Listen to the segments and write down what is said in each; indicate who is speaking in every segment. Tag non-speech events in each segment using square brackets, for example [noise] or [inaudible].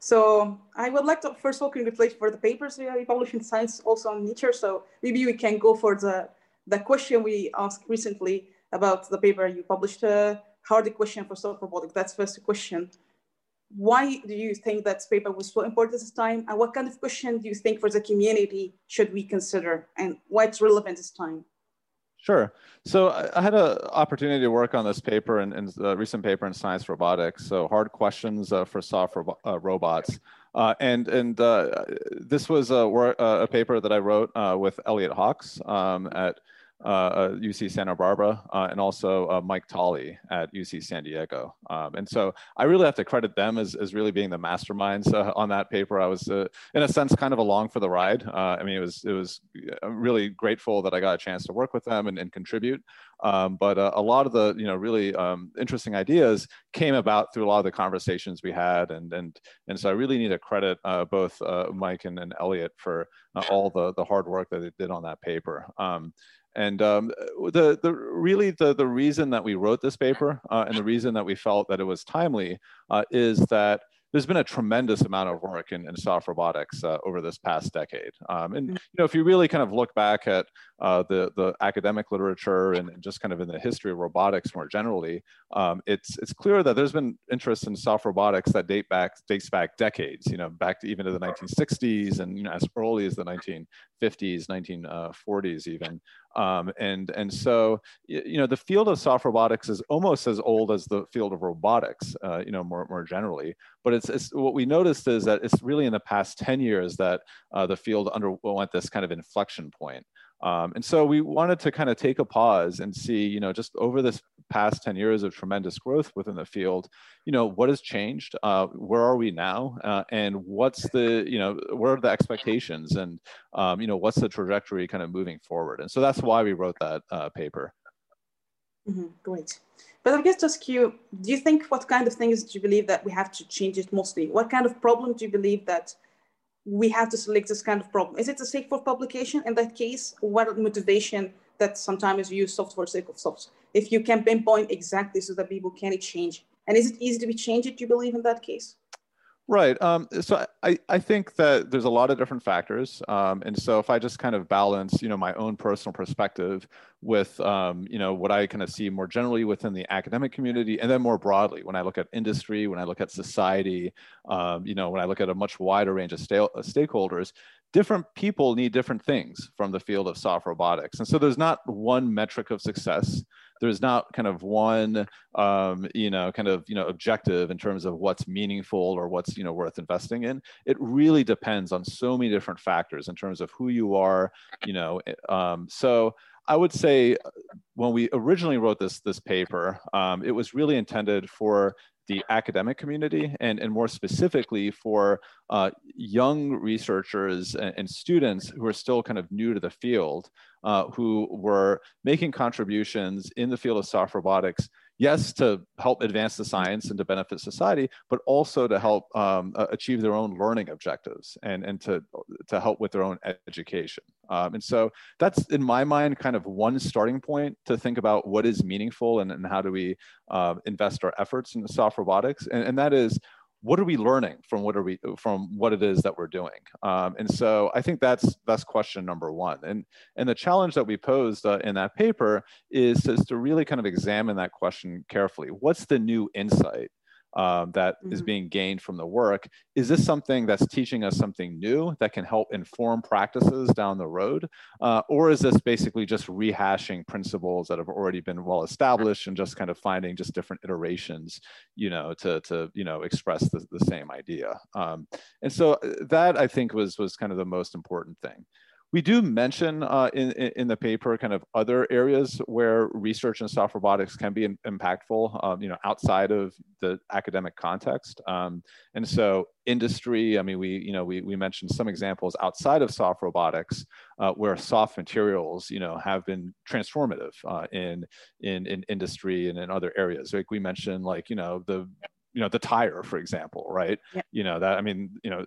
Speaker 1: So I would like to first of all congratulate for the papers we published in Science also on nature. So maybe we can go for the, the question we asked recently about the paper you published. Uh, the question for soft robotics? That's first question. Why do you think that paper was so important this time? And what kind of question do you think for the community should we consider? And why it's relevant this time?
Speaker 2: Sure. So I had an opportunity to work on this paper in the recent paper in Science Robotics. So hard questions uh, for soft ro uh, robots. Uh, and and uh, this was a, a, paper that I wrote uh, with Elliot Hawkes um, at UC uh, Santa Barbara, uh, and also uh, Mike Tolley at UC San Diego. Um, and so I really have to credit them as, as really being the masterminds on that paper. I was, in a sense, kind of along for the ride. I mean, it was, it was really grateful that I got a chance to work with them and, and contribute. Um, but uh, a lot of the you know really um, interesting ideas came about through a lot of the conversations we had, and and and so I really need to credit uh, both uh, Mike and, and Elliot for all the the hard work that they did on that paper. And um, the, the really the, the reason that we wrote this paper uh, and the reason that we felt that it was timely uh, is that there's been a tremendous amount of work in, in soft robotics uh, over this past decade. Um, and mm. you know, if you really kind of look back at uh, the the academic literature and, and, just kind of in the history of robotics more generally, um, it's it's clear that there's been interest in soft robotics that date back dates back decades. You know, back to even to the 1960s and you know as early as the 1950s, 1940s even. Um, and and so you know the field of soft robotics is almost as old as the field of robotics. Uh, you know, more more generally. But it's, it's what we noticed is that it's really in the past 10 years that uh, the field underwent this kind of inflection point. Um, and so we wanted to kind of take a pause and see, you know, just over this past 10 years of tremendous growth within the field, you know, what has changed? Uh, where are we now? Uh, and what's the, you know, what are the expectations? And, um, you know, what's the trajectory kind of moving forward? And so that's why we wrote that uh, paper.
Speaker 1: Mm-hmm. Great. But I guess just you, do you think what kind of things do you believe that we have to change it mostly? What kind of problem do you believe that we have to select this kind of problem? Is it the sake for publication in that case? What motivation that sometimes you use software for sake of software? If you can pinpoint exactly so that people can change. And is it easy to be changed, do you believe in that case?
Speaker 2: Right. Um, so I, I think that there's a lot of different factors. Um, and so if I just kind of balance, you know, my own personal perspective with, um, you know, what I kind of see more generally within the academic community, and then more broadly, when I look at industry, when I look at society, um, you know, when I look at a much wider range of sta- stakeholders, different people need different things from the field of soft robotics. And so there's not one metric of success there's not kind of one um, you know kind of you know objective in terms of what's meaningful or what's you know worth investing in. It really depends on so many different factors in terms of who you are you know eh, um, so I would say uh, when we originally wrote this this paper, um, it was really intended for the academic community and, and more specifically for uh, young researchers and, and, students who are still kind of new to the field uh, who were making contributions in the field of soft robotics yes, to help advance the science and to benefit society, but also to help um, achieve their own learning objectives and, and to, to help with their own education. Um, and so that's, in my mind, kind of one starting point to think about what is meaningful and, and how do we uh, invest our efforts in soft robotics. And, and that is what are we learning from what are we from what it is that we're doing? Um, and so i think that's that's question number one. And and the challenge that we posed uh, in that paper is, is to really kind of examine that question carefully. What's the new insight um, that mm-hmm. is being gained from the work. Is this something that's teaching us something new that can help inform practices down the road? Uh, or is this basically just rehashing principles that have already been well established and just kind of finding just different iterations, you know, to, to you know, express the, the same idea? Um, and so uh, that I think was, was kind of the most important thing we do mention uh, in, in the paper kind of other areas where research in soft robotics can be impactful, um, you know, outside of the academic context. Um, and so industry, I mean, we, you know, we, we mentioned some examples outside of soft robotics uh, where soft materials, you know, have been transformative uh, in, in, in industry and in other areas. Like we mentioned, like, you know, the you know the tire for example right? Yeah. you know that i mean you know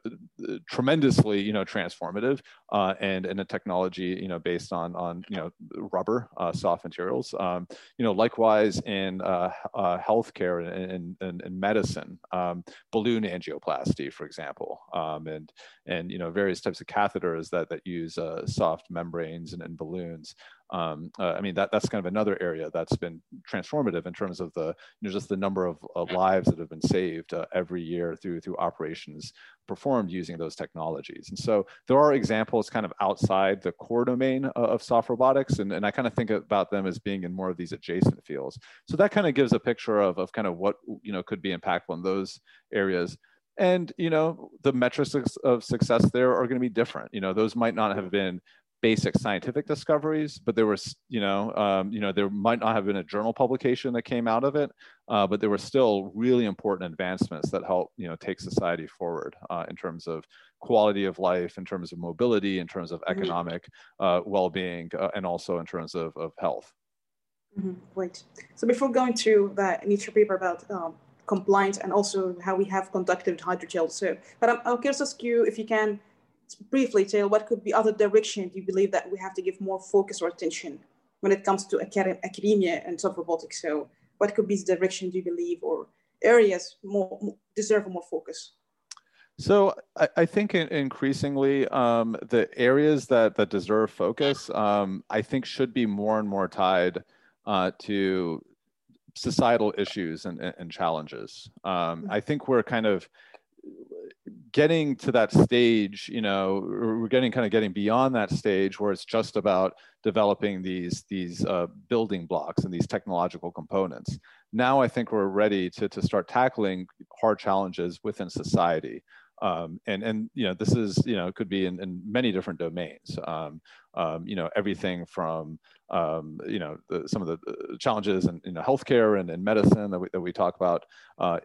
Speaker 2: tremendously you know transformative uh, and and a technology you know based on on you know rubber uh, soft materials. Um, you know likewise in uh, uh, healthcare and, and, and medicine um, balloon angioplasty for example um, and and you know various types of catheters that that use uh, soft membranes and, and balloons um, uh, I mean, that, that's kind of another area that's been transformative in terms of the, you know, just the number of, of lives that have been saved uh, every year through, through operations performed using those technologies. And so there are examples kind of outside the core domain of soft robotics. And, and I kind of think about them as being in more of these adjacent fields. So that kind of gives a picture of, of kind of what, you know, could be impactful in those areas and you know the metrics of success there are going to be different you know those might not have been basic scientific discoveries, but there was, you know, um, you know, there might not have been a journal publication that came out of it, uh, but there were still really important advancements that help, you know, take society forward uh, in terms of quality of life, in terms of mobility, in terms of mm-hmm. economic uh, well-being, uh, and also in terms of, of health.
Speaker 1: Mm-hmm. Great. So before going to the initial paper about um, compliance and also how we have conductive hydrogel, so, but I'm, I'm curious to ask you if you can briefly tell what could be other directions you believe that we have to give more focus or attention when it comes to academia and soft robotics. So what could be the direction do you believe or areas more, deserve more focus?
Speaker 2: So I, I think increasingly um, the areas that, that deserve focus, um, I think should be more and more tied uh, to societal issues and, and challenges. Um, I think we're kind of getting to that stage, you know, we're getting kind of getting beyond that stage where it's just about developing these these uh, building blocks and these technological components. Now I think we're ready to to start tackling hard challenges within society. Um, and and you know this is you know could be in, in many different domains. Um, um, you know everything from um, you know the, some of the uh, challenges in, in healthcare and in medicine that we, that we talk about uh,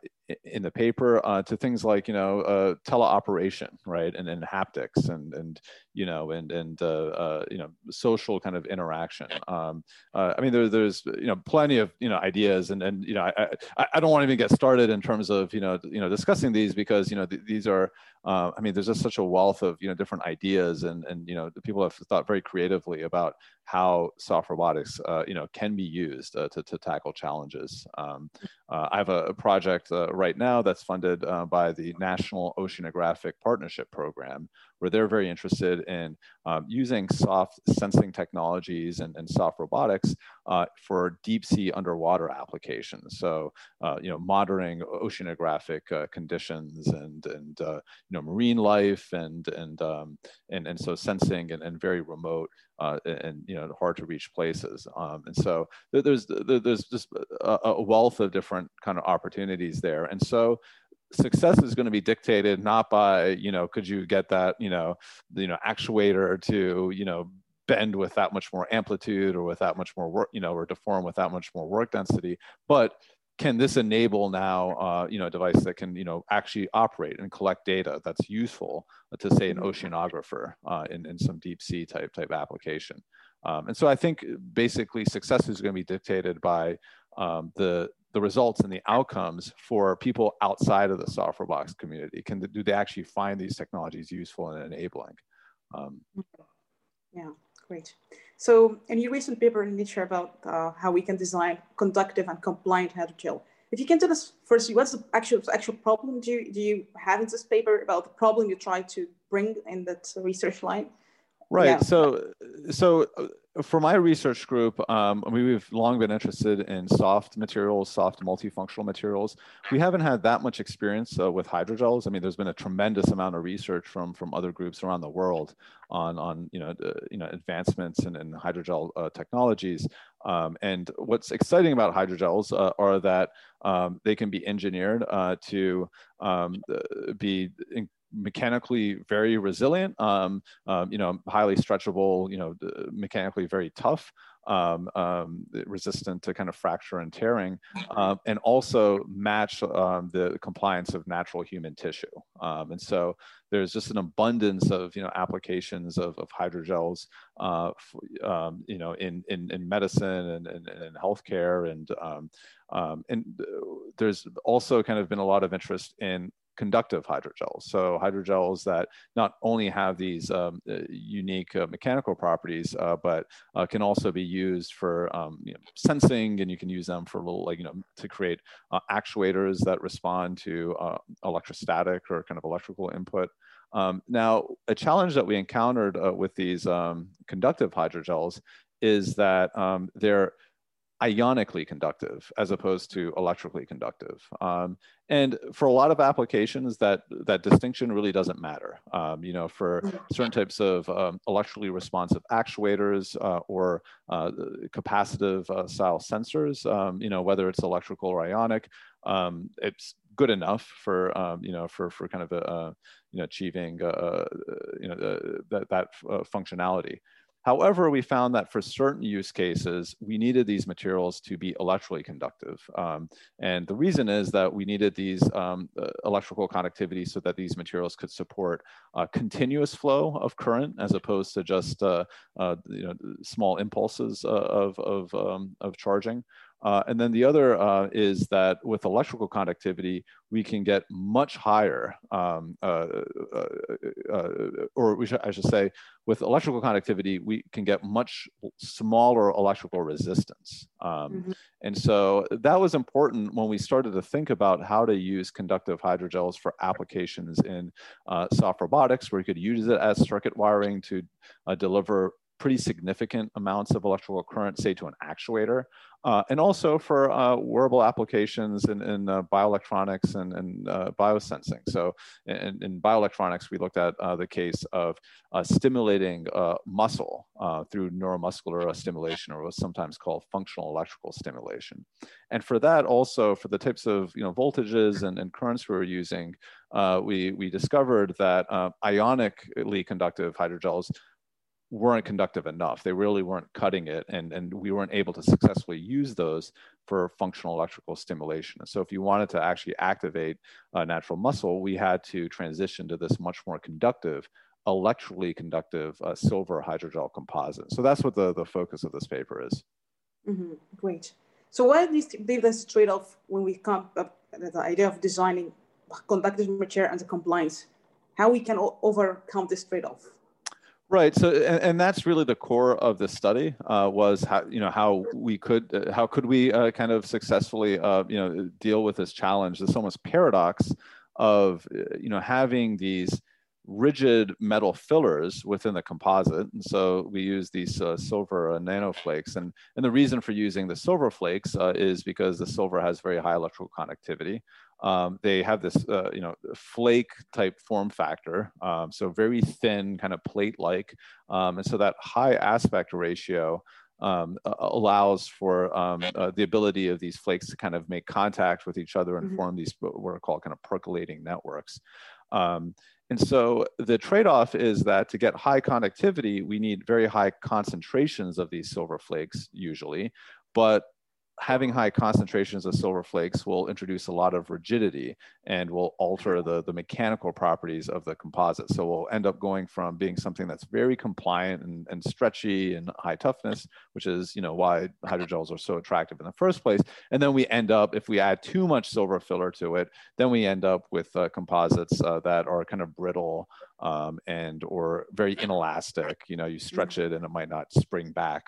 Speaker 2: in the paper uh, to things like you know uh, teleoperation right and, and haptics and and you know and and uh, uh, you know social kind of interaction um, uh, I mean there, there's you know plenty of you know ideas and and you know I, I, I don't want to even get started in terms of you know you know discussing these because you know th these are uh, I mean, there's just such a wealth of you know different ideas, and and you know the people have thought very creatively about how soft robotics uh, you know can be used uh, to to tackle challenges. Um, uh, I have a, a project uh, right now that's funded uh, by the National Oceanographic Partnership Program, where they're very interested in um, using soft sensing technologies and, and soft robotics uh, for deep sea underwater applications. So, uh, you know, monitoring oceanographic uh, conditions and, and uh, you know, marine life and, and, um, and, and so sensing and, and very remote uh, and you know hard to reach places. Um, and so there's there's just a, a, wealth of different kind of opportunities there. And so success is going to be dictated not by you know could you get that you know you know actuator to you know bend with that much more amplitude or with that much more work you know or deform with that much more work density but can this enable now uh, you know a device that can you know actually operate and collect data that's useful to say an mm-hmm. oceanographer uh, in, in some deep sea type type application um, and so i think basically success is going to be dictated by um, the the results and the outcomes for people outside of the software box community? Can do they actually find these technologies useful and enabling? Um,
Speaker 1: yeah, great. So in your recent paper in Nature about uh, how we can design conductive and compliant hydrogel, if you can tell us first, what's the actual actual problem do you, do you have in this paper about the problem you try to bring in that research line?
Speaker 2: Right. Yeah. So, so uh, for my research group, um, we've long been interested in soft materials, soft multifunctional materials. We haven't had that much experience uh, with hydrogels. I mean, there's been a tremendous amount of research from from other groups around the world on on you know uh, you know advancements in, in hydrogel uh, technologies. Um, and what's exciting about hydrogels uh, are that um, they can be engineered uh, to um, be mechanically very resilient, um, um, you know, highly stretchable, you know, mechanically very tough, um, um, resistant to kind of fracture and tearing, um, and also match um, the compliance of natural human tissue. And so there's just an abundance of you know applications of, of hydrogels, uh, you know, in, in, in medicine and, and, and healthcare, and and uh, there's also kind of been a lot of interest in conductive hydrogels. So hydrogels that not only have these um, uh, unique uh, mechanical properties, uh, but uh, can also be used for um, you know, sensing, and you can use them for little like you know to create uh, actuators that respond to uh, electrostatic or kind of electrical input. Um, now, a challenge that we encountered with these um, conductive hydrogels is that um, they're ionically conductive as opposed to electrically conductive. Um, and for a lot of applications, that, that distinction really doesn't matter. Um, you know, for mm-hmm. certain types of um, electrically responsive actuators uh, or uh, capacitive uh, style sensors, um, you know, whether it's electrical or ionic, um, it's good enough for um, you know for for kind of a, uh, you know achieving uh, uh you know that that functionality. However, we found that for certain use cases, we needed these materials to be electrically conductive. Um, and the reason is that we needed these um, uh, electrical conductivity so that these materials could support continuous flow of current as opposed to just uh, uh you know, small impulses uh, of, of, um, of charging. Uh, and then the other uh, is that with electrical conductivity, we can get much higher, um, uh, uh, uh or should, I should say, with electrical conductivity, we can get much smaller electrical resistance. Um, mm -hmm. And so that was important when we started to think about how to use conductive hydrogels for applications in uh, soft robotics, where you could use it as circuit wiring to deliver pretty significant amounts of electrical current, say to an actuator, uh, and also for uh, wearable applications in, in uh, bioelectronics and, and uh, biosensing. So in, in, bioelectronics, we looked at uh, the case of uh, stimulating muscle through neuromuscular stimulation, or what's sometimes called functional electrical stimulation. And for that, also for the types of you know voltages and, and currents we were using, we we discovered that ionically conductive hydrogels weren't conductive enough. They really weren't cutting it, and, and we weren't able to successfully use those for functional electrical stimulation. So if you wanted to actually activate a natural muscle, we had to transition to this much more conductive, electrically conductive uh, silver hydrogel composite. So that's what the, the focus of this paper is.
Speaker 1: Mm-hmm. Great. So what you believe trade-off when we come up the idea of designing conductive material and the compliance? How we can overcome this trade-off?
Speaker 2: Right. So, and, and, that's really the core of the study uh, was how you know how we could uh, how could we uh, kind of successfully uh, you know deal with this challenge, this almost paradox of uh, you know having these rigid metal fillers within the composite. And so we use these uh, silver uh, nanoflakes. And, and the reason for using the silver flakes uh, is because the silver has very high electrical conductivity. Um, they have this, uh, you know, flake type form factor, um, so very thin, kind of plate-like, um, and so that high aspect ratio um, allows for um, uh, the ability of these flakes to kind of make contact with each other and mm -hmm. form these what are called kind of percolating networks. Um, and so the trade-off is that to get high conductivity, we need very high concentrations of these silver flakes usually, but having high concentrations of silver flakes will introduce a lot of rigidity and will alter the, the mechanical properties of the composite. So we'll end up going from being something that's very compliant and, and stretchy and high toughness, which is you know why hydrogels are so attractive in the first place. And then we end up, if we add too much silver filler to it, then we end up with uh, composites uh, that are kind of brittle um, and or very inelastic. You know, you stretch it and it might not spring back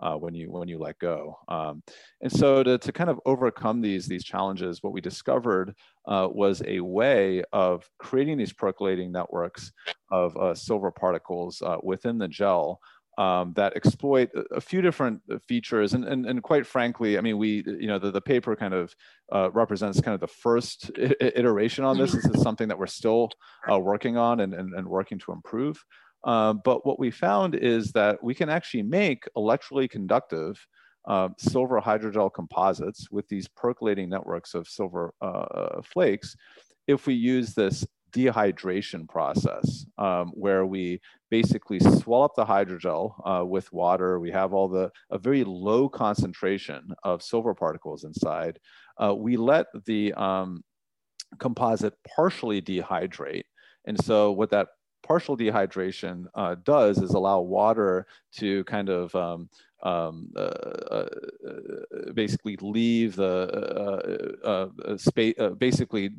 Speaker 2: uh, when you when you let go. Um, and so to, to kind of overcome these these challenges, what we discovered uh, was a way of creating these percolating networks of uh, silver particles uh, within the gel. Um, that exploit a few different features, and, and and quite frankly, I mean, we you know the, the paper kind of uh, represents kind of the first iteration on this. This is something that we're still uh, working on and, and and working to improve. Uh, but what we found is that we can actually make electrically conductive uh, silver hydrogel composites with these percolating networks of silver uh, flakes if we use this dehydration process um, where we basically swell up the hydrogel uh, with water. We have all the, a very low concentration of silver particles inside. Uh, we let the um, composite partially dehydrate. And so what that partial dehydration uh, does is allow water to kind of um, um, uh, uh, basically leave the uh, uh, uh, space, basically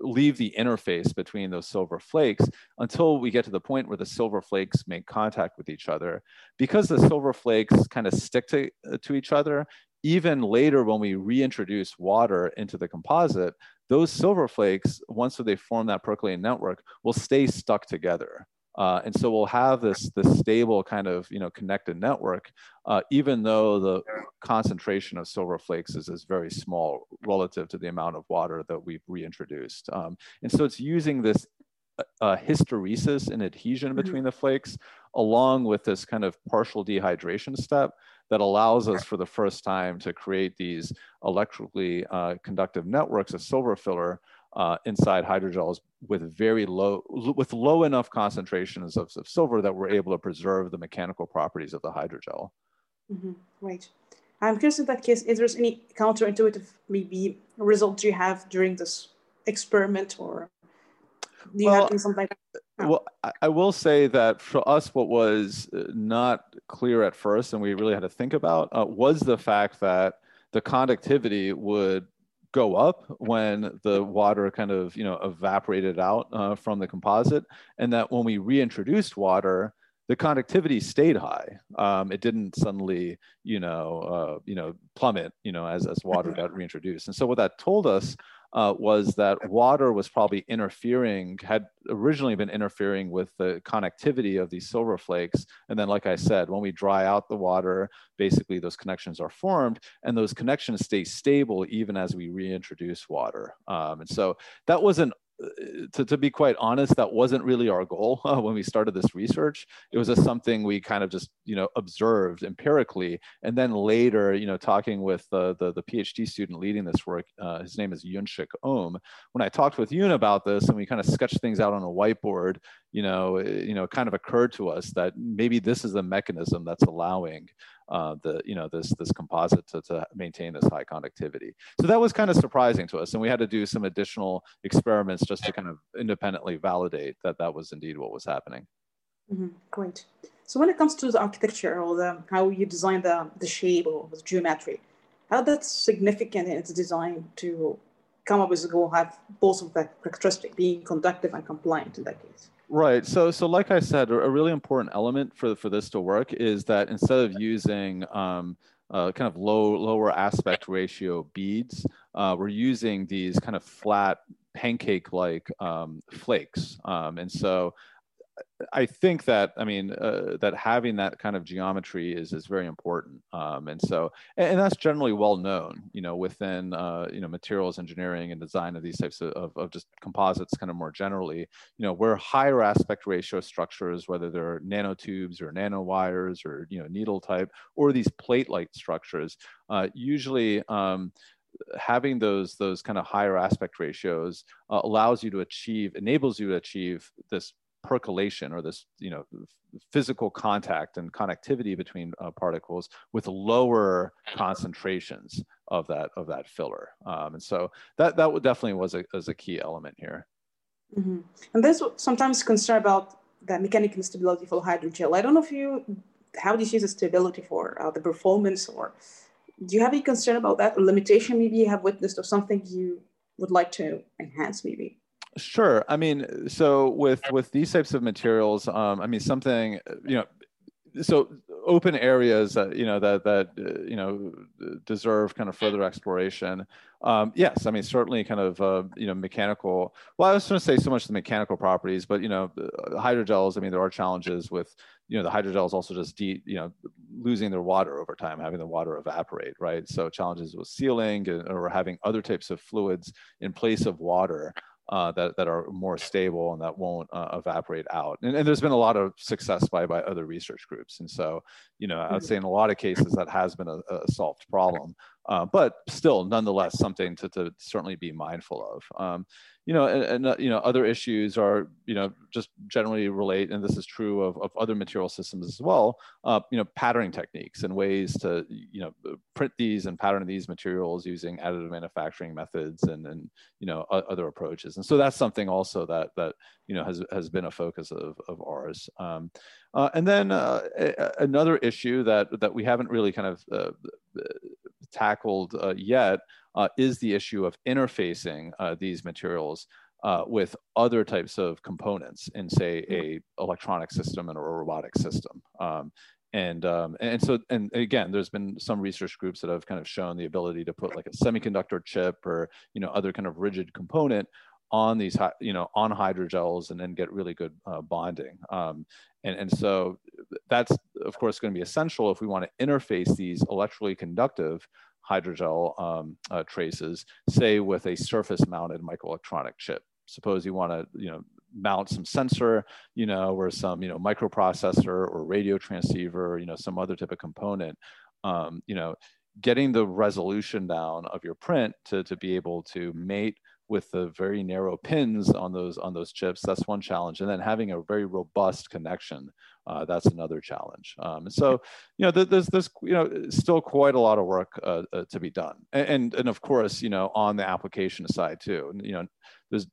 Speaker 2: leave the interface between those silver flakes until we get to the point where the silver flakes make contact with each other. Because the silver flakes kind of stick to, to each other, even later when we reintroduce water into the composite, those silver flakes, once they form that percolating network, will stay stuck together. Uh, and so we'll have this, this stable kind of you know, connected network, uh, even though the concentration of silver flakes is, is very small relative to the amount of water that we've reintroduced. Um, and so it's using this uh, hysteresis and adhesion mm-hmm. between the flakes, along with this kind of partial dehydration step that allows us for the first time to create these electrically uh, conductive networks of silver filler uh, inside hydrogels with very low, with low enough concentrations of, of, silver that we're able to preserve the mechanical properties of the hydrogel.
Speaker 1: Mm-hmm. Right. I'm curious in that case, is there any counterintuitive maybe result you have during this experiment or do you well, have something like
Speaker 2: that? Well, I will say that for us, what was uh, not clear at first, and we really had to think about, uh, was the fact that the conductivity would go up when the water kind of you know evaporated out uh, from the composite and that when we reintroduced water the conductivity stayed high um, it didn't suddenly you know uh, you know plummet you know as, as water got reintroduced and so what that told us uh, was that water was probably interfering, had originally been interfering with the connectivity of these silver flakes. And then, like I said, when we dry out the water, basically those connections are formed and those connections stay stable even as we reintroduce water. Um, and so that was an to, to be quite honest, that wasn't really our goal [laughs] uh, when we started this research. It was just something we kind of just, you know, observed empirically. And then later, you know, talking with uh, the, the PhD student leading this work, uh, his name is Yunsik Ohm. When I talked with Yun about this and we kind of sketched things out on a whiteboard, you know, it, you know, it kind of occurred to us that maybe this is a mechanism that's allowing uh, the you know this this composite to, to maintain this high conductivity. So that was kind of surprising to us, and we had to do some additional experiments just to kind of independently validate that that was indeed what was happening.
Speaker 1: Mm-hmm. Great. So when it comes to the architecture or the how you design the the shape or the geometry, how that's significant in its design to come up with a goal have both of that characteristic being conductive and compliant in that case.
Speaker 2: Right. So, so like I said, a really important element for for this to work is that instead of using um, uh, kind of low lower aspect ratio beads, uh, we're using these kind of flat pancake-like um, flakes, um, and so I think that I mean uh, that having that kind of geometry is is very important, um, and so and, and, that's generally well known, you know, within uh, you know materials engineering and design of these types of, of, of, just composites, kind of more generally, you know, where higher aspect ratio structures, whether they're nanotubes or nanowires or you know needle type or these plate-like structures, uh, usually. Um, having those those kind of higher aspect ratios uh, allows you to achieve enables you to achieve this percolation or this you know physical contact and connectivity between uh, particles with lower concentrations of that of that filler. Um, and so that that definitely was a, was a key element here.
Speaker 1: Mm-hmm. and there's sometimes concern about the mechanical stability for hydrogel. I don't know if you how see the stability for uh, the performance or do you have any concern about that? Or limitation maybe you have witnessed or something you would like to enhance maybe
Speaker 2: Sure. I mean, so with with these types of materials, um, I mean, something you know, so open areas that you know that that uh, you know deserve kind of further exploration. Um, yes, I mean certainly kind of uh, you know mechanical. Well, I was going to say so much the mechanical properties, but you know hydrogels. I mean there are challenges with you know the hydrogels also just de- you know losing their water over time, having the water evaporate, right? So challenges with sealing or having other types of fluids in place of water uh, that, that are more stable and that won't uh, evaporate out. And, and, there's been a lot of success by, by other research groups. And so, you know, I'd mm-hmm. say in a lot of cases that has been a, a solved problem, uh, but still nonetheless something to, to certainly be mindful of. Um, you know, and, and uh, you know, other issues are, you know, just generally relate, and this is true of, of other material systems as well. Uh, you know, patterning techniques and ways to, you know, print these and pattern these materials using additive manufacturing methods and and you know other approaches. And so that's something also that that you know has has been a focus of of ours. Um, uh, and then uh, another issue that that we haven't really kind of uh, tackled uh, yet uh, is the issue of interfacing uh, these materials uh, with other types of components in, say, a electronic system and a robotic system. Um, and um, and so and again, there's been some research groups that have kind of shown the ability to put like a semiconductor chip or you know other kind of rigid component on these you know on hydrogels and then get really good uh, bonding um, and and so that's of course going to be essential if we want to interface these electrically conductive hydrogel um, uh, traces, say with a surface mounted microelectronic chip. Suppose you want to, you know, mount some sensor, you know, or some, you know, microprocessor or radio transceiver, you know, some other type of component, um, you know, getting the resolution down of your print to, to be able to mate with the very narrow pins on those on those chips that's one challenge. And then having a very robust connection uh, that's another challenge. Um, so you know there's there's you know still quite a lot of work uh, uh, to be done. And, and, of course you know on the application side too you know there's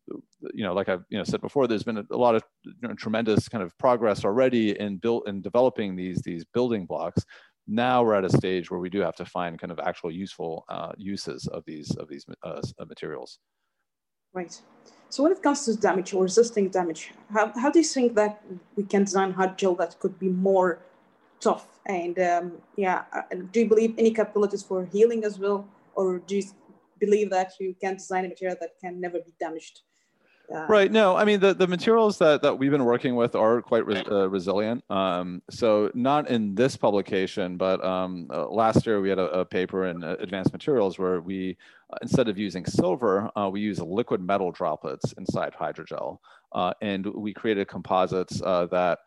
Speaker 2: you know like i've you know said before there's been a, lot of you know, tremendous kind of progress already in built in developing these these building blocks. Now we're at a stage where we do have to find kind of actual useful uh, uses of these of these uh, materials
Speaker 1: Right. So when it comes to damage or resisting damage, how, how do you think that we can design hydrogel that could be more tough? And um, yeah, uh, do you believe any capabilities for healing as well? Or do you believe that you can design a material that can never be damaged?
Speaker 2: Uh, right. No, I mean the, the materials that, that we've been working with are quite re uh, resilient. Um, so not in this publication, but um, uh, last year we had a, a paper in uh, Advanced Materials where we, uh, instead of using silver, uh, we use liquid metal droplets inside hydrogel, and we created composites that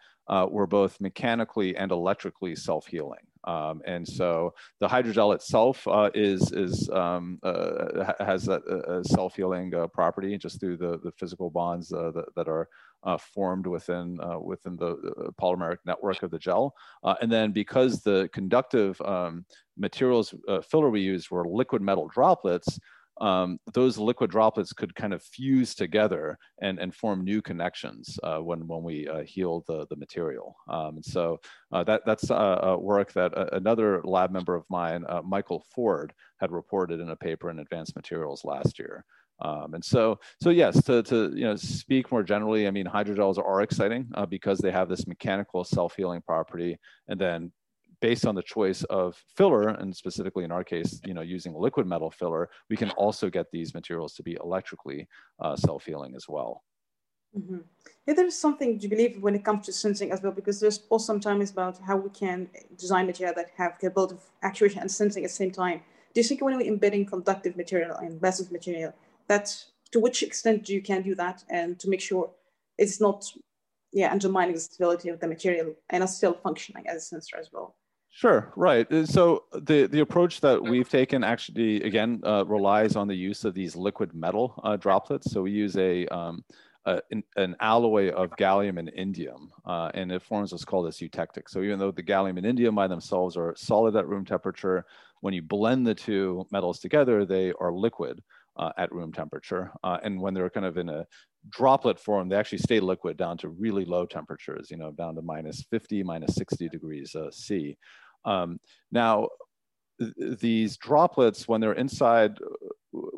Speaker 2: were both mechanically and electrically self-healing. Um, and so the hydrogel itself uh, is, is um, uh, has uh, self-healing uh, property just through the, the physical bonds uh, that, that, are uh, formed within, within the polymeric network of the gel. and then because the conductive um, materials filler we used were liquid metal droplets, um, those liquid droplets could kind of fuse together and, and form new connections uh, when, when we uh, heal the, the material. Um, and so uh, that, that's uh, work that uh, another lab member of mine, uh, Michael Ford, had reported in a paper in Advanced Materials last year. Um, and so, so yes, to, to you know speak more generally, I mean hydrogels are exciting uh, because they have this mechanical self-healing property, and then based on the choice of filler, and specifically in our case, you know, using liquid metal filler, we can also get these materials to be electrically uh, self-healing as well.
Speaker 1: Mm-hmm. Yeah, there's something to believe when it comes to sensing as well, because there's also sometimes is about how we can design material that have capability of actuation and sensing at the same time. Do you think when we're embedding conductive material and passive material, that to which extent do you can do that and to make sure it's not yeah undermining the stability of the material and it's still functioning as a sensor as well?
Speaker 2: Sure, right. Uh, so the, the approach that we've taken actually, again, uh, relies on the use of these liquid metal uh, droplets. So we use a, um, a an, alloy of gallium and indium, uh, and it forms what's called a eutectic. So even though the gallium and indium by themselves are solid at room temperature, when you blend the two metals together, they are liquid. Uh, at room temperature. Uh, and when they're kind of in a droplet form, they actually stay liquid down to really low temperatures, you know, down to minus 50, minus 60 degrees uh, C. Um, now, th these droplets, when they're inside,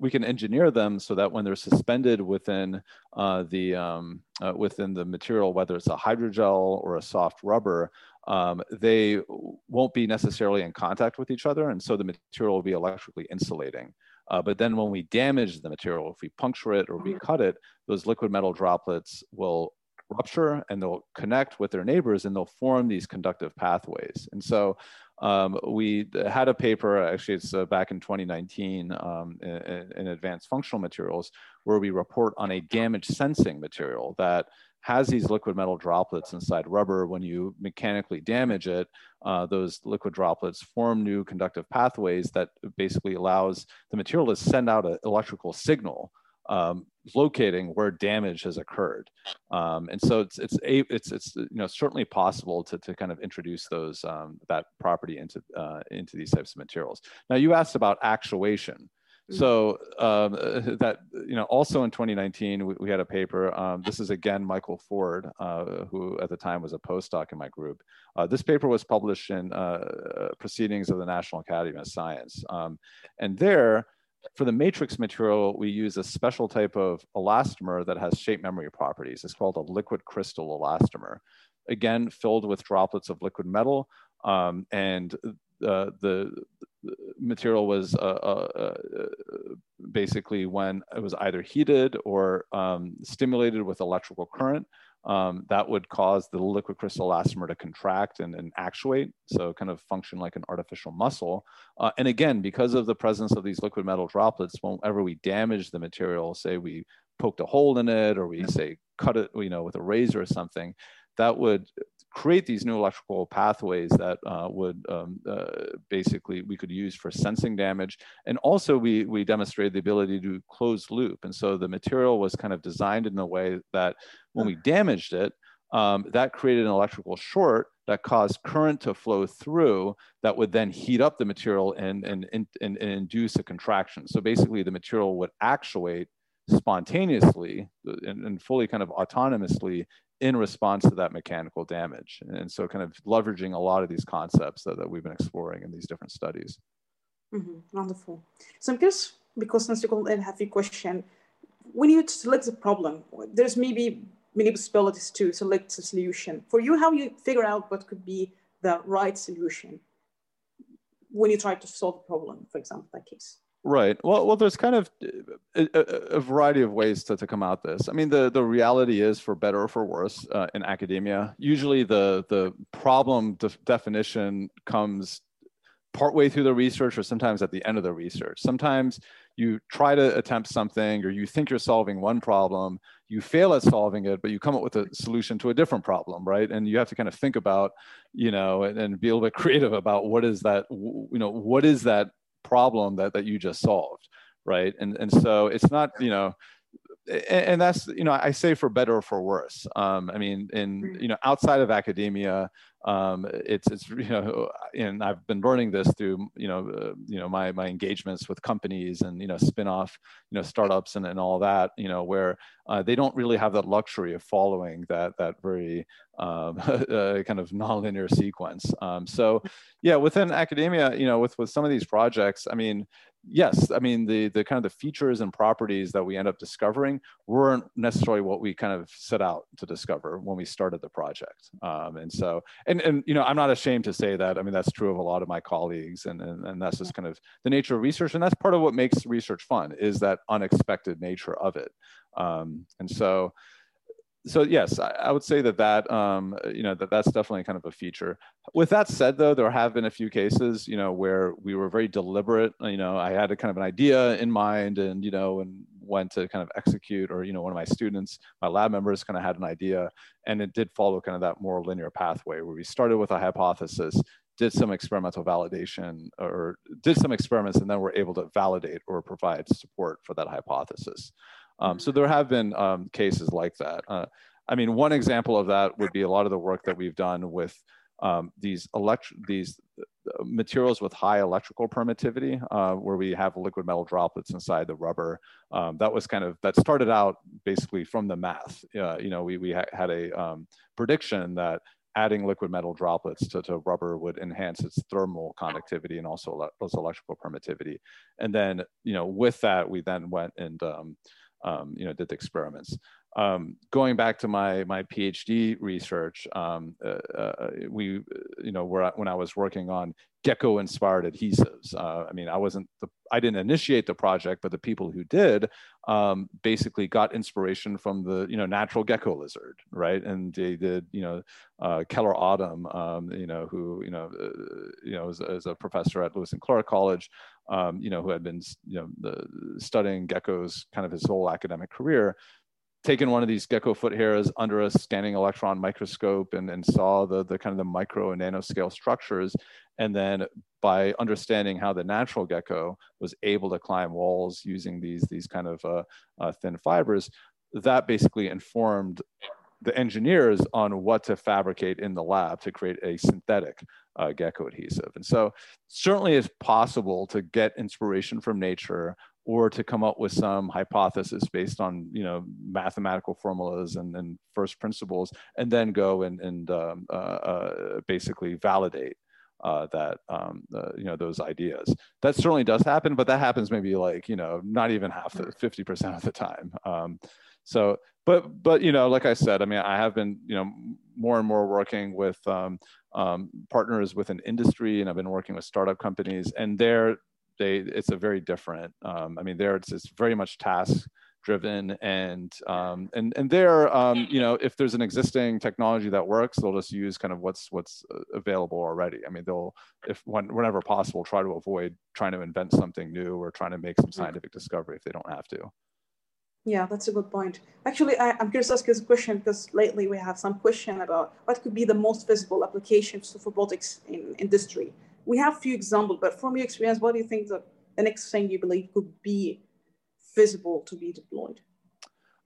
Speaker 2: we can engineer them so that when they're suspended within uh, the um, uh, within the material, whether it's a hydrogel or a soft rubber, um, they won't be necessarily in contact with each other, and so the material will be electrically insulating. Uh, but then when we damage the material, if we puncture it or we mm-hmm. cut it, those liquid metal droplets will rupture and they'll connect with their neighbors and they'll form these conductive pathways. And so um, we had a paper, actually it's uh, back in 2019 um, in, in, advanced functional materials, where we report on a damage sensing material that has these liquid metal droplets inside rubber. When you mechanically damage it, uh, those liquid droplets form new conductive pathways that basically allows the material to send out an electrical signal um, locating where damage has occurred. Um, and so it's, it's, a, it's, it's, you know, certainly possible to, to kind of introduce those, um, that property into, uh, into these types of materials. Now you asked about actuation. So um, [laughs] that you know, also in 2019, we, we had a paper. Um, this is again Michael Ford, uh, who at the time was a postdoc in my group. Uh, this paper was published in uh, Proceedings of the National Academy of Science, um, and there, for the matrix material, we use a special type of elastomer that has shape memory properties. It's called a liquid crystal elastomer. Again, filled with droplets of liquid metal, um, and uh, the, material was uh, uh, uh, basically when it was either heated or um, stimulated with electrical current, um, that would cause the liquid crystal elastomer to contract and, and, actuate, so kind of function like an artificial muscle. Uh, and again, because of the presence of these liquid metal droplets, whenever we damage the material, say we poked a hole in it or we say cut it you know, with a razor or something, that would create these new electrical pathways that uh, would um, uh, basically we could use for sensing damage. And also we, we demonstrated the ability to close loop. And so the material was kind of designed in a way that when we damaged it, um, that created an electrical short that caused current to flow through that would then heat up the material and, and, and, and, induce a contraction. So basically the material would actuate spontaneously and, and fully kind of autonomously in response to that mechanical damage. And so kind of leveraging a lot of these concepts that, that we've been exploring in these different studies.
Speaker 1: Mm-hmm. Wonderful. So I'm curious, because since and have a question, when you select the problem, there's maybe many possibilities to select a solution. For you, how you figure out what could be the right solution when you try to solve a problem, for example, that case?
Speaker 2: Right. Well, well, there's kind of a, a, variety of ways to, to come out this. I mean, the, the reality is, for better or for worse, uh, in academia, usually the the problem de- definition comes partway through the research, or sometimes at the end of the research. Sometimes you try to attempt something, or you think you're solving one problem, you fail at solving it, but you come up with a solution to a different problem, right? And you have to kind of think about, you know, and, and be a little bit creative about what is that, you know, what is that problem that, that you just solved right? And and so it's not you know and, and that's you know i say for better or for worse um, i mean in mm. you know outside of academia um, it's it's you know and i've been learning this through you know uh, you know my my engagements with companies and you know spin-off you know startups and, and all that you know where uh, they don't really have that luxury of following that that very um, [laughs] uh, kind of nonlinear sequence um, so yeah within academia you know with with some of these projects i mean yes, I mean the the kind of the features and properties that we end up discovering weren't necessarily what we kind of set out to discover when we started the project. Um, and so, and and you know, I'm not ashamed to say that. I mean, that's true of a lot of my colleagues, and and, and that's just kind of the nature of research, and that's part of what makes research fun is that unexpected nature of it. Um, and so so yes, I, I, would say that that um, you know that that's definitely kind of a feature. With that said, though, there have been a few cases, you know, where we were very deliberate. You know, I had a kind of an idea in mind, and you know, and went to kind of execute, or you know, one of my students, my lab members, kind of had an idea, and it did follow kind of that more linear pathway where we started with a hypothesis, did some experimental validation, or did some experiments, and then we're able to validate or provide support for that hypothesis. Um, so there have been um, cases like that. Uh, I mean, one example of that would be a lot of the work that we've done with um, these elect these uh, materials with high electrical permittivity, uh, where we have liquid metal droplets inside the rubber. Um, that was kind of that started out basically from the math. Uh, you know, we we ha had a um, prediction that adding liquid metal droplets to, to rubber would enhance its thermal conductivity and also those electrical permittivity. And then, you know, with that, we then went and um, you know, did the experiments. Um, going back to my my PhD research, um, uh, uh, we, you know, when I was working on gecko-inspired adhesives. Uh, I mean, I wasn't the, I didn't initiate the project, but the people who did um, basically got inspiration from the, you know, natural gecko lizard, right? And they did, you know, uh, Kellar Autumn, um, you know, who, you know, uh, you know, as, a professor at Lewis and Clark College, um, you know, who had been, you know, the, studying geckos kind of his whole academic career, taken one of these gecko foot hairs under a scanning electron microscope and, and saw the, the kind of the micro and nanoscale structures. And then by understanding how the natural gecko was able to climb walls using these, these kind of uh, uh, thin fibers, that basically informed the engineers on what to fabricate in the lab to create a synthetic uh, gecko adhesive. And so certainly it's possible to get inspiration from nature or to come up with some hypothesis based on you know mathematical formulas and, and first principles and then go and, and um, uh, uh, basically validate uh, that um, you know those ideas. That certainly does happen, but that happens maybe like you know not even half the fifty percent of the time. Um, so, but but you know, like I said, I mean, I have been you know more and more working with um, um, partners within industry, and I've been working with startup companies, and they're they it's a very different. Um, I mean, there it's, it's very much task driven and um, and and there um, you know if there's an existing technology that works they'll just use kind of what's what's uh, available already i mean they'll if when, whenever possible try to avoid trying to invent something new or trying to make some scientific discovery if they don't have to
Speaker 1: yeah that's a good point actually I, am curious to ask you a question because lately we have some question about what could be the most visible applications of robotics in industry we have a few examples, but from your experience, what do you think the, the next thing you believe could be visible to be deployed?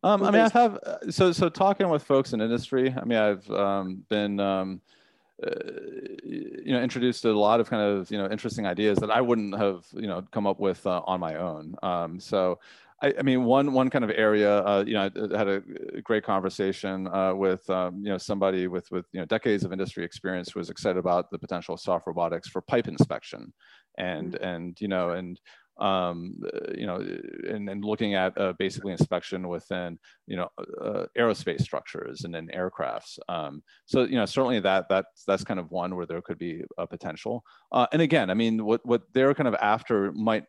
Speaker 2: Um, I mean, I have so so talking with folks in industry. I mean, I've um, been um, uh, you know introduced to a lot of kind of you know interesting ideas that I wouldn't have you know come up with uh, on my own. Um, so I, I, mean, one one kind of area, uh, you know, I had a great conversation uh, with um, you know somebody with with you know decades of industry experience who was excited about the potential of soft robotics for pipe inspection, and mm-hmm. and you know and um, you know, and, and looking at uh, basically inspection within, you know, uh, aerospace structures and then aircrafts. Um, so, you know, certainly that that's that's kind of one where there could be a potential. Uh, and again, I mean, what what they're kind of after might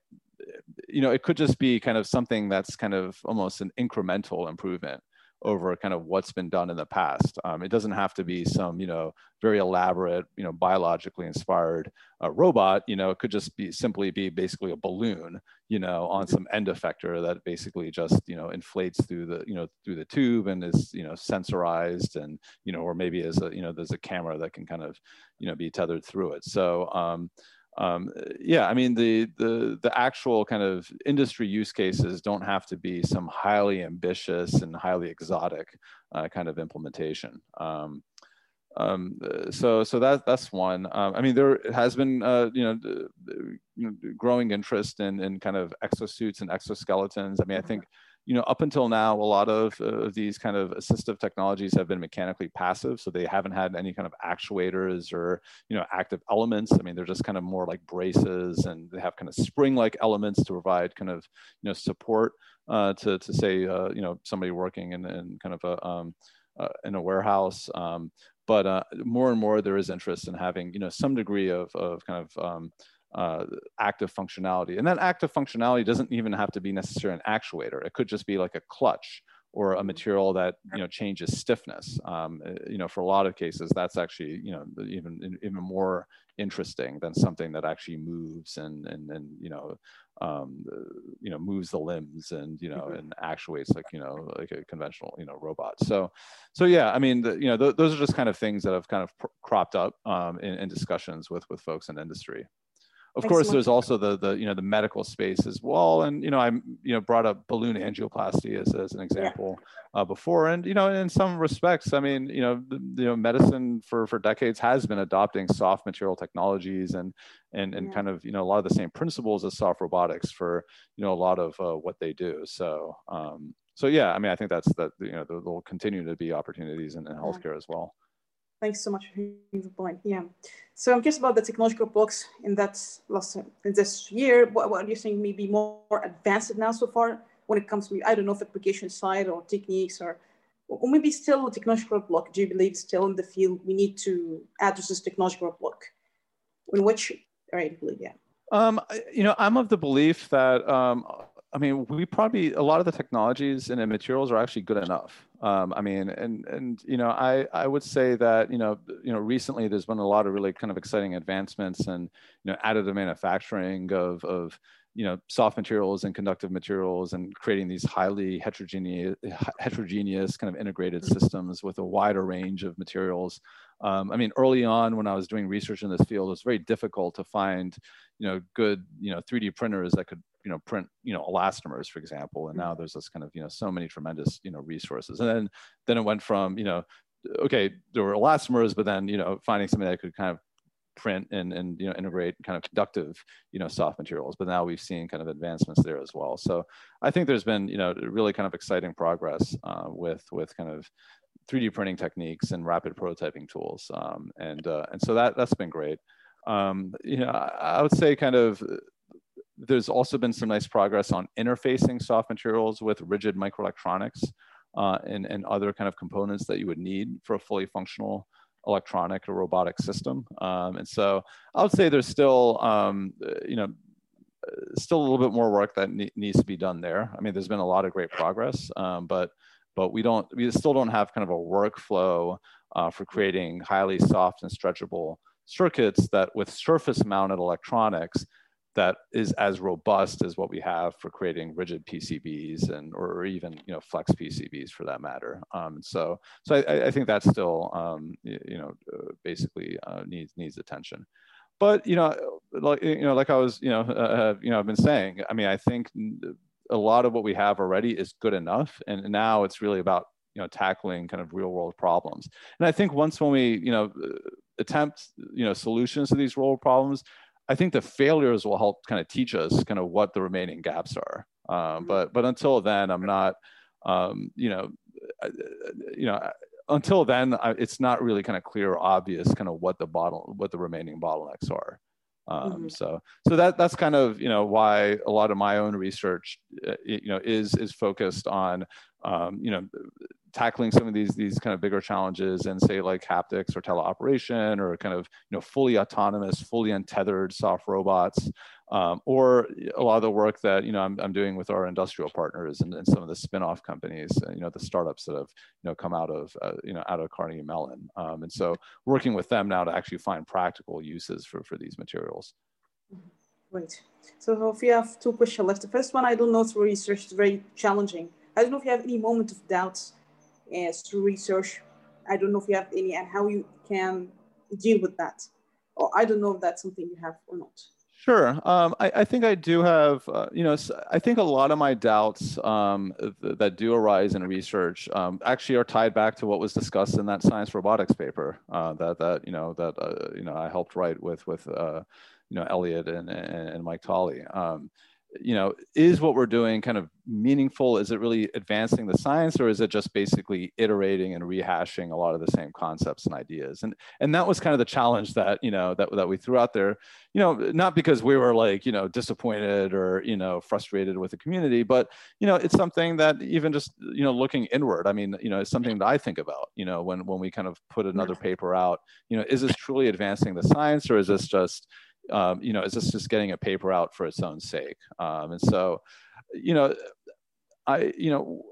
Speaker 2: you know, it could just be kind of something that's kind of almost an incremental improvement over kind of what's been done in the past. Um, it doesn't have to be some, you know, very elaborate, you know, biologically inspired uh, robot. You know, it could just be simply be basically a balloon, you know, on some end effector that basically just, you know, inflates through the, you know, through the tube and is, you know, sensorized and, you know, or maybe as a, you know, there's a camera that can kind of, you know, be tethered through it. So, um, um, yeah, I mean the the the actual kind of industry use cases don't have to be some highly ambitious and highly exotic uh, kind of implementation. Um, um, so so that that's one. Um, I mean, there has been uh, you know, you know growing interest in in kind of exosuits and exoskeletons. I mean, I think you know, up until now, a lot of uh, these kind of assistive technologies have been mechanically passive. So they haven't had any kind of actuators or, you know, active elements. I mean, they're just kind of more like braces and they have kind of spring-like elements to provide kind of, you know, support uh, to, to say, uh, you know, somebody working in, in kind of a, um, uh, in a warehouse. Um, but uh, more and more there is interest in having, you know, some degree of, of kind of, um, uh, active functionality. And that active functionality doesn't even have to be necessarily an actuator. It could just be like a clutch or a mm-hmm. material that you know changes stiffness. Um, uh, you know, for a lot of cases, that's actually you know even even more interesting than something that actually moves and and and you know um, you know moves the limbs and you know mm-hmm. and actuates like you know like a conventional you know robot. So so yeah, I mean the, you know th those are just kind of things that have kind of cropped up um, in, in discussions with with folks in industry of course there's also the the you know the medical space as well and you know I'm you know brought up balloon angioplasty as, as an example yeah. uh, before and you know in some respects i mean you know the, you know medicine for for decades has been adopting soft material technologies and and and yeah. kind of you know a lot of the same principles as soft robotics for you know a lot of uh, what they do so um so yeah i mean i think that's that you know there will continue to be opportunities in, in healthcare yeah. as well
Speaker 1: Thanks so much for the point. Yeah. So I'm curious about the technological blocks in that last in this year. What, what do you think maybe more, more advanced now so far when it comes to I don't know if application side or techniques or or maybe still a technological block? Do you believe still in the field we need to address this technological block? In which area believe yeah.
Speaker 2: Um, you know, I'm of the belief that um, I mean, we probably a lot of the technologies and the materials are actually good enough. Um, I mean, and and you know, I I would say that you know you know recently there's been a lot of really kind of exciting advancements and you know additive manufacturing of of you know, soft materials and conductive materials and creating these highly heterogeneous, heterogeneous kind of integrated systems with a wider range of materials. Um, I mean, early on when I was doing research in this field, it was very difficult to find, you know, good, you know, 3D printers that could, you know, print, you know, elastomers, for example. And now there's this kind of, you know, so many tremendous, you know, resources. And then, then it went from, you know, okay, there were elastomers, but then, you know, finding something that could kind of print and, and you know integrate kind of conductive you know soft materials but now we've seen kind of advancements there as well so i think there's been you know really kind of exciting progress uh, with with kind of 3d printing techniques and rapid prototyping tools um, and uh, and so that that's been great um, you know I, I would say kind of there's also been some nice progress on interfacing soft materials with rigid microelectronics uh, and, and other kind of components that you would need for a fully functional electronic or robotic system. Um, and so I would say there's still, um, you know, still a little bit more work that ne needs to be done there. I mean, there's been a lot of great progress, um, but but we don't, we still don't have kind of a workflow uh, for creating highly soft and stretchable circuits that with surface mounted electronics that is as robust as what we have for creating rigid PCBs and or even you know flex PCBs for that matter. Um, so so I, I, think that still um, you know uh, basically uh, needs needs attention. But you know like you know like I was you know [laughs] uh, you know I've been saying I mean I think a lot of what we have already is good enough and now it's really about you know tackling kind of real world problems. And I think once when we you know uh, attempt you know solutions to these real world problems I think the failures will help kind of teach us kind of what the remaining gaps are. Um, mm-hmm. but but until then, I'm not, um, you know, uh, you know, until then, I, it's not really kind of clear or obvious kind of what the bottle what the remaining bottlenecks are. Um, mm-hmm. So so that that's kind of you know why a lot of my own research, uh, you know, is is focused on um, you know tackling some of these these kind of bigger challenges and say like haptics or teleoperation or kind of you know fully autonomous, fully untethered soft robots, um, or a lot of the work that you know I'm, I'm doing with our industrial partners and, and some of the spin-off companies, uh, you know the startups that have you know come out of uh, you know out of Carnegie Mellon, um, and so working with them now to actually find practical uses for for these materials.
Speaker 1: Great. So if you have two questions left, the first one I don't know through research is very challenging. I don't know if you have any moment of doubts as through research. I don't know if you have any and how you can deal with that. Or I don't know if that's something you have or not.
Speaker 2: Sure. Um, I, I, think I do have, uh, you know, I think a lot of my doubts um, th that do arise in research um, actually are tied back to what was discussed in that science robotics paper uh, that, that, you know, that, uh, you know, I helped write with, with, uh, you know, Elliot and, and, and Mike Tolley. Um, you know, is what we're doing kind of meaningful? Is it really advancing the science, or is it just basically iterating and rehashing a lot of the same concepts and ideas? And and that was kind of the challenge that you know that that we threw out there. You know, not because we were like you know disappointed or you know frustrated with the community, but you know it's something that even just you know looking inward. I mean, you know, it's something that I think about. You know, when when we kind of put another paper out, you know, is this truly advancing the science, or is this just um, you know, is this just getting a paper out for its own sake? Um, and so, you know, I, you know,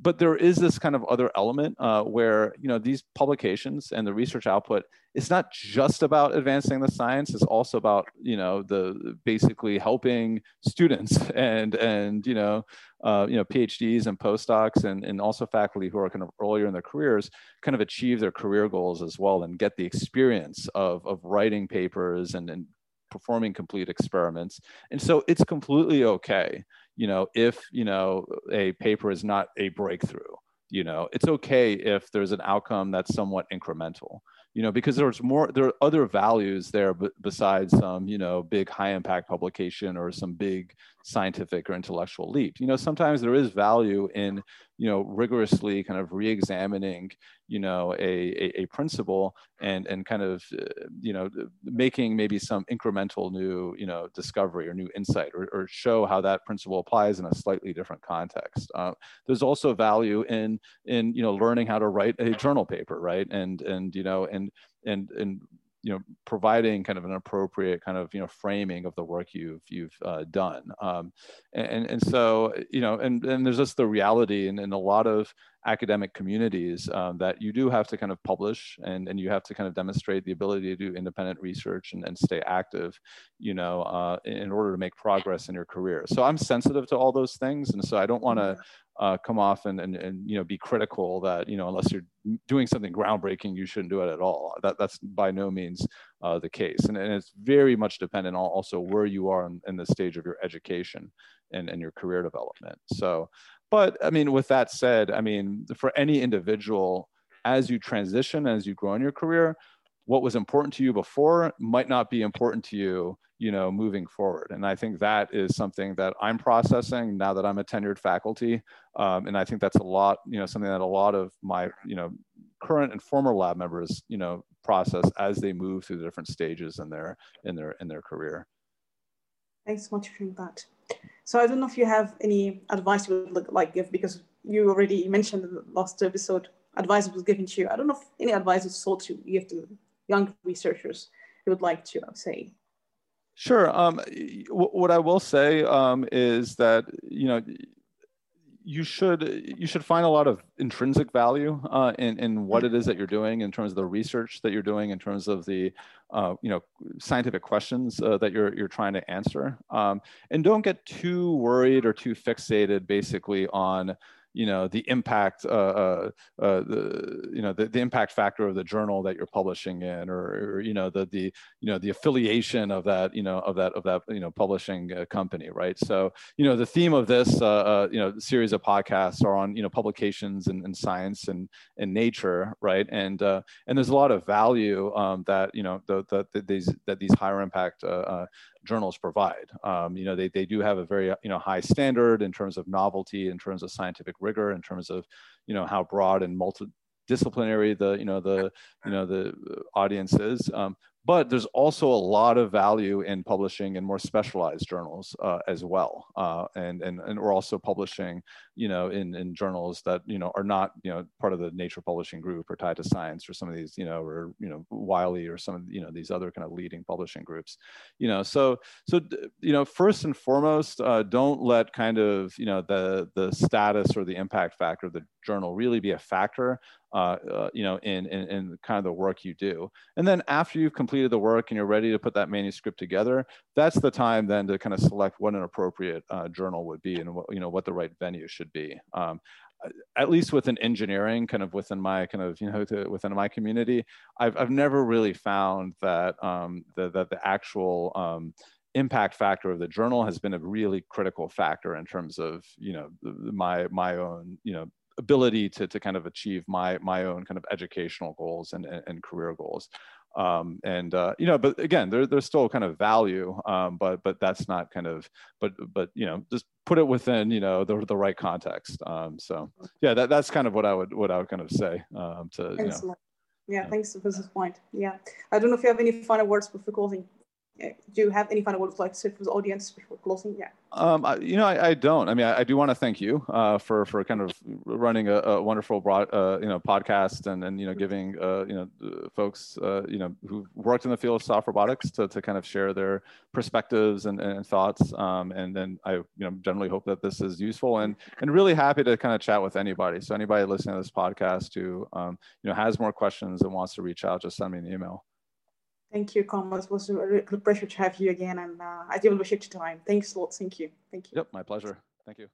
Speaker 2: but there is this kind of other element uh, where you know these publications and the research output it's not just about advancing the science it's also about you know the basically helping students [laughs] and and you know uh, you know phds and postdocs and, and also faculty who are kind of earlier in their careers kind of achieve their career goals as well and get the experience of of writing papers and, and performing complete experiments. And so it's completely okay, you know, if, you know, a paper is not a breakthrough, you know, it's okay if there's an outcome that's somewhat incremental you know, because there's more, there are other values there besides some, you know, big high impact publication or some big scientific or intellectual leap. You know, sometimes there is value in, you know, rigorously kind of re-examining, you know, a, a, a principle and, and kind of, uh, you know, making maybe some incremental new, you know, discovery or new insight or, or show how that principle applies in a slightly different context. Uh, there's also value in, in, you know, learning how to write a journal paper, right? And, and, you know, and and and and you know providing kind of an appropriate kind of you know framing of the work you've you've uh, done um, and and so you know and and there's just the reality and, in a lot of academic communities um, that you do have to kind of publish and, and you have to kind of demonstrate the ability to do independent research and, and stay active, you know, uh, in order to make progress in your career. So I'm sensitive to all those things. And so I don't want to uh, come off and, and, and, you know, be critical that, you know, unless you're doing something groundbreaking, you shouldn't do it at all. That, that's by no means uh, the case. And, and it's very much dependent on also where you are in, in the stage of your education and, and your career development. So but I mean, with that said, I mean, for any individual, as you transition, as you grow in your career, what was important to you before might not be important to you, you know, moving forward. And I think that is something that I'm processing now that I'm a tenured faculty. Um, and I think that's a lot, you know, something that a lot of my, you know, current and former lab members, you know, process as they move through the different stages in their in their in their career.
Speaker 1: Thanks so much for that. So I don't know if you have any advice you would like give because you already mentioned in the last episode advice was given to you. I don't know if any advice is sold to you to young researchers you would like to say.
Speaker 2: Sure. Um, what I will say um, is that you know you should you should find a lot of intrinsic value uh, in in what it is that you're doing in terms of the research that you're doing in terms of the uh, you know scientific questions uh, that you're you're trying to answer. Um, and don't get too worried or too fixated basically on you know the impact uh, uh, uh, the you know the, the impact factor of the journal that you're publishing in or, or, you know the the you know the affiliation of that you know of that of that you know publishing uh, company right so you know the theme of this uh, uh, you know series of podcasts are on you know publications and, and science and and nature right and and there's a lot of value um, that you know the, the, the, these that these higher impact journals provide. Um, you know, they, they do have a very, you know, high standard in terms of novelty, in terms of scientific rigor, in terms of, you know, how broad and multidisciplinary the, you know, the, you know, the audience is. Um, but there's also a lot of value in publishing in more specialized journals uh, as well. Uh, and, and, and we're also publishing, you know, in, in journals that, you know, are not, you know, part of the nature publishing group or tied to science or some of these, you know, or, you know, Wiley or some of, you know, these other kind of leading publishing groups, you know, so, so, you know, first and foremost, uh, don't let kind of, you know, the, the status or the impact factor of the journal really be a factor uh, uh, you know, in, in, in, kind of the work you do. And then after you've completed the work and you're ready to put that manuscript together, that's the time then to kind of select what an appropriate uh, journal would be and what, you know, what the right venue should be. Um, at least within engineering, kind of within my kind of, you know, to, within my community, I've, I've never really found that, um, the, that the actual, um, impact factor of the journal has been a really critical factor in terms of you know my my own you know ability to, to kind of achieve my my own kind of educational goals and, and, and career goals um, and uh, you know but again there, there's still kind of value um, but but that's not kind of but but you know just put it within you know the, the right context. Um, so yeah that, that's kind of what i would what i would kind of say um, to you know,
Speaker 1: yeah, thanks for this point. Yeah. I don't know if you have any final words before closing do you have any final words like to for the audience before closing? Yeah.
Speaker 2: Um, I, you know, I, I, don't. I mean, I, I do want to thank you uh, for for kind of running a, a wonderful broad, uh, you know, podcast and and you know giving uh, you know folks uh, you know who worked in the field of soft robotics to, to kind of share their perspectives and, and thoughts. Um, and then I you know generally hope that this is useful and and really happy to kind of chat with anybody. So anybody listening to this podcast who um, you know has more questions and wants to reach out, just send me an email.
Speaker 1: Thank you, Thomas. It was a real pleasure to have you again, and uh, I do appreciate your time. Thanks a lot. Thank you. Thank you.
Speaker 2: Yep, my pleasure. Thank you.